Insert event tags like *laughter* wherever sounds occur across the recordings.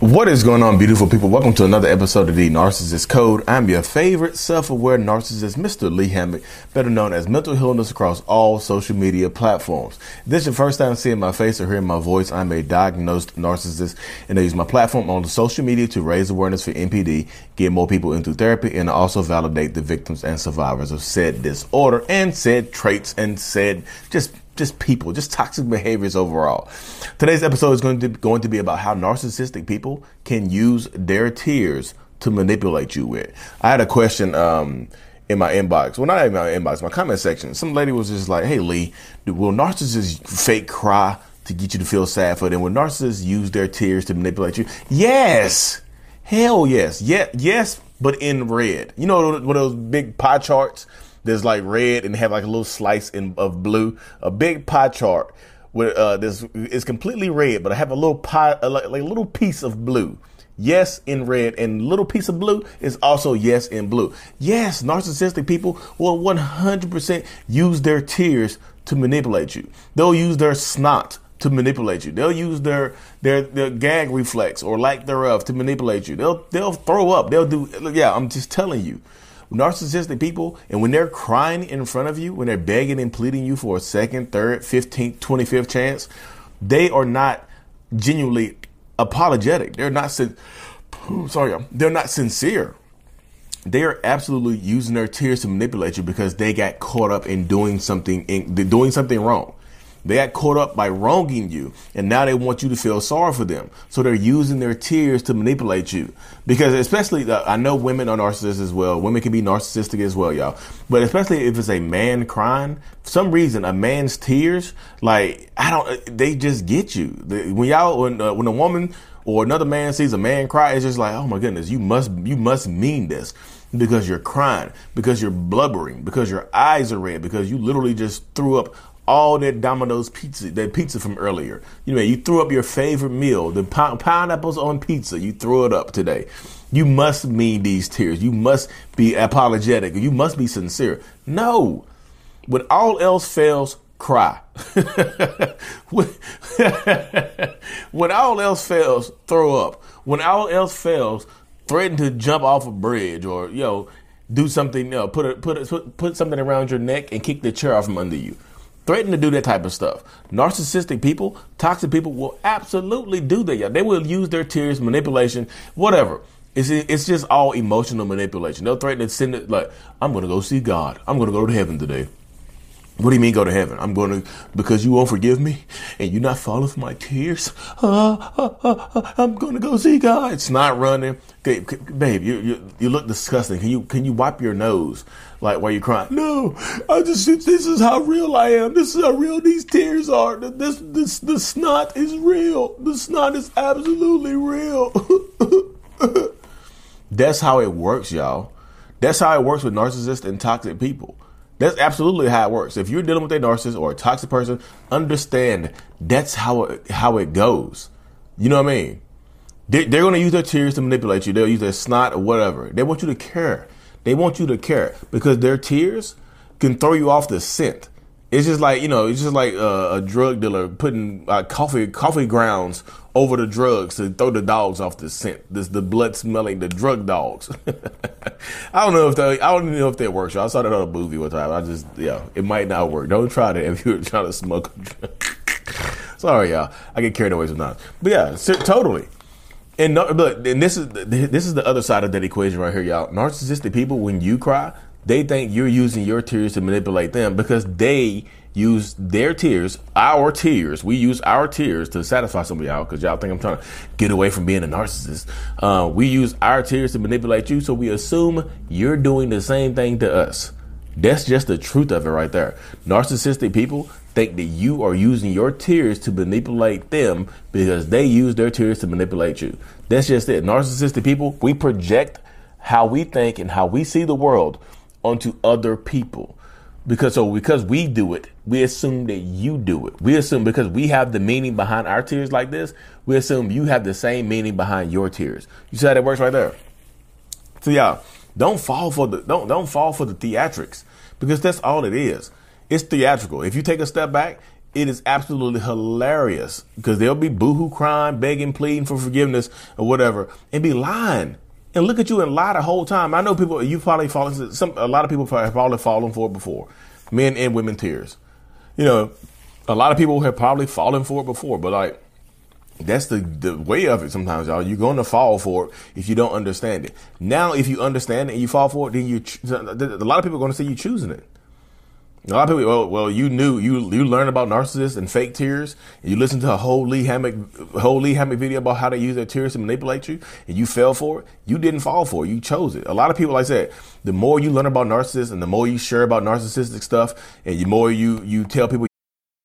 What is going on, beautiful people? Welcome to another episode of the Narcissist Code. I'm your favorite self-aware narcissist, Mr. Lee Hammock, better known as Mental Healness across all social media platforms. If this is your first time seeing my face or hearing my voice, I'm a diagnosed narcissist, and I use my platform on social media to raise awareness for NPD, get more people into therapy, and also validate the victims and survivors of said disorder and said traits and said just just people, just toxic behaviors overall. Today's episode is going to, going to be about how narcissistic people can use their tears to manipulate you with. I had a question um, in my inbox. Well, not in my inbox, my comment section. Some lady was just like, hey, Lee, will narcissists fake cry to get you to feel sad for them? Will narcissists use their tears to manipulate you? Yes. Hell yes. Yeah, yes, but in red. You know, one of those big pie charts there's like red and have like a little slice in, of blue. A big pie chart where uh, this is completely red, but I have a little pie, like, like a little piece of blue. Yes, in red, and little piece of blue is also yes in blue. Yes, narcissistic people will 100% use their tears to manipulate you. They'll use their snot to manipulate you. They'll use their their their gag reflex or lack thereof to manipulate you. They'll they'll throw up. They'll do yeah, I'm just telling you narcissistic people, and when they're crying in front of you, when they're begging and pleading you for a second, third, 15th, 25th chance, they are not genuinely apologetic. They're not, sorry, they're not sincere. They are absolutely using their tears to manipulate you because they got caught up in doing something, in, doing something wrong. They got caught up by wronging you, and now they want you to feel sorry for them. So they're using their tears to manipulate you. Because especially, the, I know women are narcissists as well. Women can be narcissistic as well, y'all. But especially if it's a man crying, for some reason, a man's tears, like I don't, they just get you. When y'all, when uh, when a woman or another man sees a man cry, it's just like, oh my goodness, you must, you must mean this because you're crying, because you're blubbering, because your eyes are red, because you literally just threw up all that Domino's pizza, that pizza from earlier. You know, you threw up your favorite meal, the pineapples on pizza. You threw it up today. You must mean these tears. You must be apologetic. You must be sincere. No, when all else fails, cry. *laughs* *laughs* when, all else fails, throw up. When all else fails, threaten to jump off a bridge or you know do something. You know, put a, put a, put something around your neck and kick the chair off from under you threaten to do that type of stuff. Narcissistic people, toxic people will absolutely do that. They will use their tears, manipulation, whatever. It's, it's just all emotional manipulation. They'll threaten to send it like, I'm going to go see God. I'm going to go to heaven today. What do you mean go to heaven? I'm going to, because you won't forgive me and you're not falling for my tears. Uh, uh, uh, I'm going to go see God. It's not running. Okay, babe, you, you, you look disgusting. Can you, can you wipe your nose? Like, why you crying? No, I just, this is how real I am. This is how real these tears are. This, this, the snot is real. The snot is absolutely real. *laughs* That's how it works, y'all. That's how it works with narcissists and toxic people. That's absolutely how it works. If you're dealing with a narcissist or a toxic person, understand that's how it, how it goes. You know what I mean? They, they're going to use their tears to manipulate you. They'll use their snot or whatever. They want you to care. They want you to care because their tears can throw you off the scent. It's just like you know, it's just like a, a drug dealer putting uh, coffee coffee grounds over the drugs to throw the dogs off the scent. This the blood smelling the drug dogs. *laughs* I don't know if that I don't know if that works. I saw that on a movie one time. I just yeah, it might not work. Don't try that if you're trying to smoke. *laughs* Sorry, y'all. I get carried away sometimes. But yeah, totally. And no, but and this is this is the other side of that equation right here, y'all. Narcissistic people, when you cry, they think you're using your tears to manipulate them because they use their tears, our tears. We use our tears to satisfy some of y'all because y'all think I'm trying to get away from being a narcissist. Uh, we use our tears to manipulate you, so we assume you're doing the same thing to us. That's just the truth of it right there. Narcissistic people think that you are using your tears to manipulate them because they use their tears to manipulate you. That's just it. Narcissistic people, we project how we think and how we see the world onto other people. Because so because we do it, we assume that you do it. We assume because we have the meaning behind our tears like this, we assume you have the same meaning behind your tears. You see how that works right there? So yeah, don't fall for the don't don't fall for the theatrics because that's all it is. It's theatrical. If you take a step back, it is absolutely hilarious because they'll be boohoo crying, begging, pleading for forgiveness or whatever, and be lying and look at you and lie the whole time. I know people you probably fallen some a lot of people have probably fallen for it before, men and women tears. You know, a lot of people have probably fallen for it before, but like that's the, the way of it sometimes, y'all. You're going to fall for it if you don't understand it. Now, if you understand it and you fall for it, then you, a lot of people are going to see you choosing it. A lot of people, well, well, you knew you you learned about narcissists and fake tears. And you listened to a whole Lee Hammock whole Lee Hammock video about how they use their tears to manipulate you, and you fell for it. You didn't fall for it. You chose it. A lot of people, like I said, the more you learn about narcissists and the more you share about narcissistic stuff, and the more you you tell people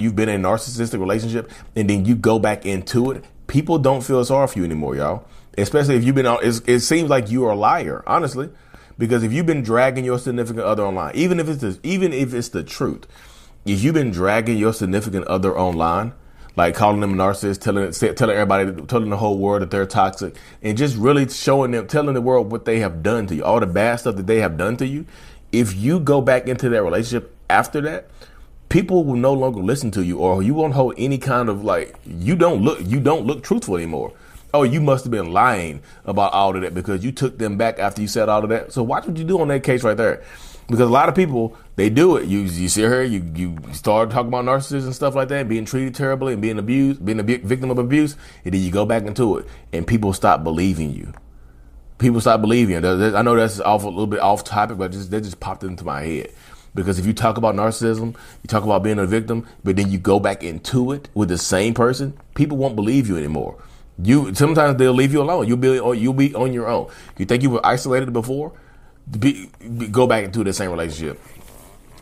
you've been in a narcissistic relationship and then you go back into it, people don't feel sorry for you anymore, y'all. Especially if you've been it seems like you are a liar, honestly, because if you've been dragging your significant other online, even if it's the, even if it's the truth, if you've been dragging your significant other online, like calling them a narcissist, telling telling everybody, telling the whole world that they're toxic, and just really showing them, telling the world what they have done to you, all the bad stuff that they have done to you. If you go back into that relationship after that, people will no longer listen to you or you won't hold any kind of like you don't look you don't look truthful anymore. Oh you must have been lying about all of that because you took them back after you said all of that. So watch what you do on that case right there. Because a lot of people they do it. You you see her you you start talking about narcissists and stuff like that being treated terribly and being abused being a victim of abuse and then you go back into it and people stop believing you. People stop believing you. I know that's off a little bit off topic but just that just popped into my head because if you talk about narcissism, you talk about being a victim, but then you go back into it with the same person, people won't believe you anymore. You sometimes they'll leave you alone. You'll be you'll be on your own. You think you were isolated before? Be, be, go back into the same relationship.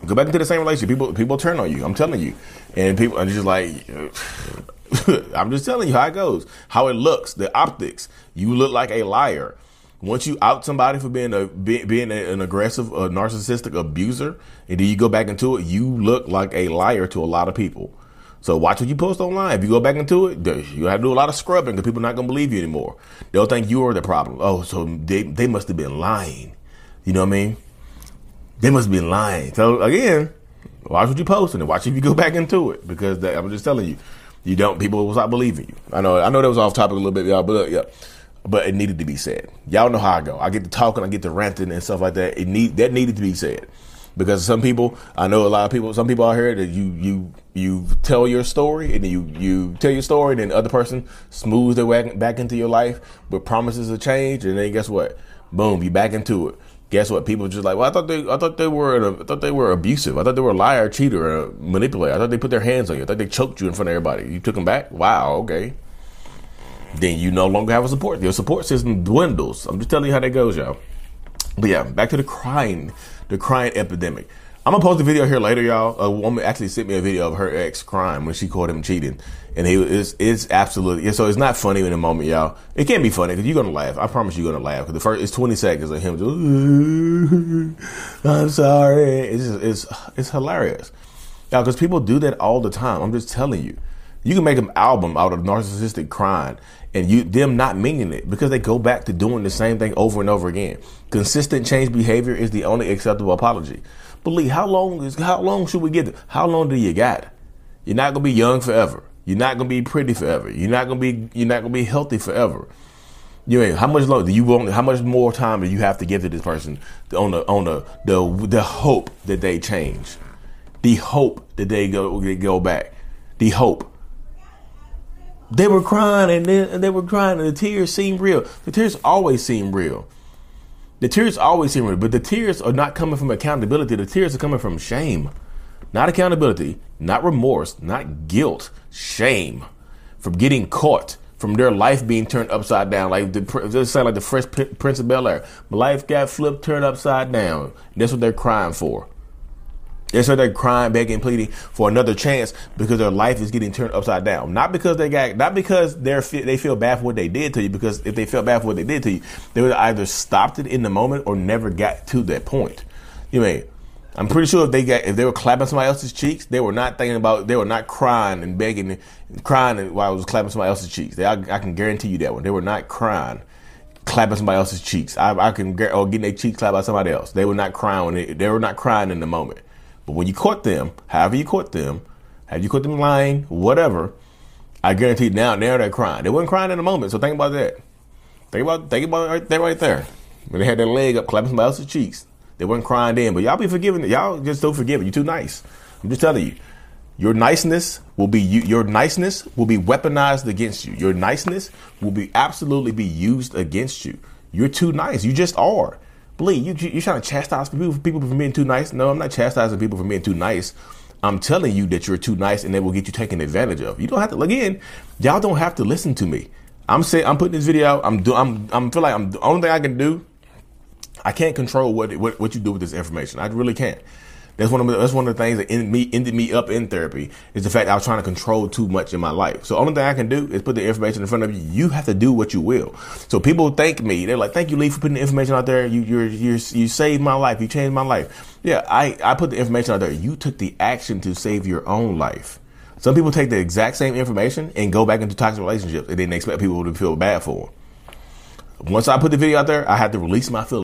Go back into the same relationship. People people turn on you. I'm telling you, and people are just like. *laughs* I'm just telling you how it goes, how it looks, the optics. You look like a liar. Once you out somebody for being a being a, an aggressive, a narcissistic abuser, and then you go back into it, you look like a liar to a lot of people. So watch what you post online. If you go back into it, you have to do a lot of scrubbing because people are not going to believe you anymore. They'll think you are the problem. Oh, so they they must have been lying. You know what I mean? They must have been lying. So again, watch what you post and watch if you go *laughs* back into it because they, I'm just telling you, you don't. People will stop believing you. I know. I know that was off topic a little bit, y'all, but uh, yeah but it needed to be said. Y'all know how I go. I get to talking, I get to ranting and stuff like that. It need that needed to be said because some people, I know a lot of people, some people out here that you you you tell your story and you you tell your story, and then the other person smooths their way back into your life with promises of change, and then guess what? Boom, you back into it. Guess what? People just like, well, I thought they, I thought they were, I thought they were abusive. I thought they were a liar, cheater, a manipulator. I thought they put their hands on you. I thought they choked you in front of everybody. You took them back. Wow, okay then you no longer have a support. Your support system dwindles. I'm just telling you how that goes, y'all. But yeah, back to the crying, the crying epidemic. I'm gonna post a video here later, y'all. A woman actually sent me a video of her ex crying when she caught him cheating, and he is it's absolutely so it's not funny in the moment, y'all. It can't be funny because you're gonna laugh. I promise you're gonna laugh because the first it's 20 seconds of him just *laughs* I'm sorry. It's just, it's it's hilarious, y'all, because people do that all the time. I'm just telling you. You can make an album out of narcissistic crying and you them not meaning it because they go back to doing the same thing over and over again. Consistent change behavior is the only acceptable apology. Believe how long is how long should we get? How long do you got? You're not gonna be young forever. You're not gonna be pretty forever. You're not gonna be you're not gonna be healthy forever. You know, how much longer do you want? How much more time do you have to give to this person on the on the the the hope that they change, the hope that they go they go back? the hope. They were crying and they, and they were crying and the tears seemed real. The tears always seem real. The tears always seem real, but the tears are not coming from accountability. The tears are coming from shame. Not accountability, not remorse, not guilt, shame from getting caught, from their life being turned upside down. Like the sound like the Fresh Prince of Bel Air. My life got flipped, turned upside down. That's what they're crying for. That's why they're crying, begging, pleading for another chance because their life is getting turned upside down. Not because they got, not because they're they feel bad for what they did to you. Because if they felt bad for what they did to you, they would either stopped it in the moment or never got to that point. You mean? I'm pretty sure if they got if they were clapping somebody else's cheeks, they were not thinking about they were not crying and begging, and crying while I was clapping somebody else's cheeks. They, I, I, can guarantee you that one. They were not crying, clapping somebody else's cheeks. I, I can or getting their cheeks clapped by somebody else. They were not crying. They, they were not crying in the moment. But when you caught them, however you caught them, have you caught them lying, whatever, I guarantee now, now they're crying. They weren't crying in the moment. So think about that. Think about think about right there, right there. When they had their leg up, clapping somebody else's cheeks. They weren't crying then, but y'all be forgiving. Y'all just don't forgive. You're too nice. I'm just telling you. Your niceness will be your niceness will be weaponized against you. Your niceness will be absolutely be used against you. You're too nice. You just are. Believe you, you're trying to chastise people, people for being too nice. No, I'm not chastising people for being too nice. I'm telling you that you're too nice and they will get you taken advantage of. You don't have to, again, y'all don't have to listen to me. I'm saying, I'm putting this video out. I'm doing, I'm, I'm feel like I'm the only thing I can do. I can't control what, what, what you do with this information. I really can't. That's one of the, that's one of the things that ended me ended me up in therapy is the fact I was trying to control too much in my life. So only thing I can do is put the information in front of you. You have to do what you will. So people thank me. They're like, "Thank you, Lee, for putting the information out there. You you you you saved my life. You changed my life." Yeah, I I put the information out there. You took the action to save your own life. Some people take the exact same information and go back into toxic relationships and then expect people to feel bad for them. Once I put the video out there, I had to release my feelings.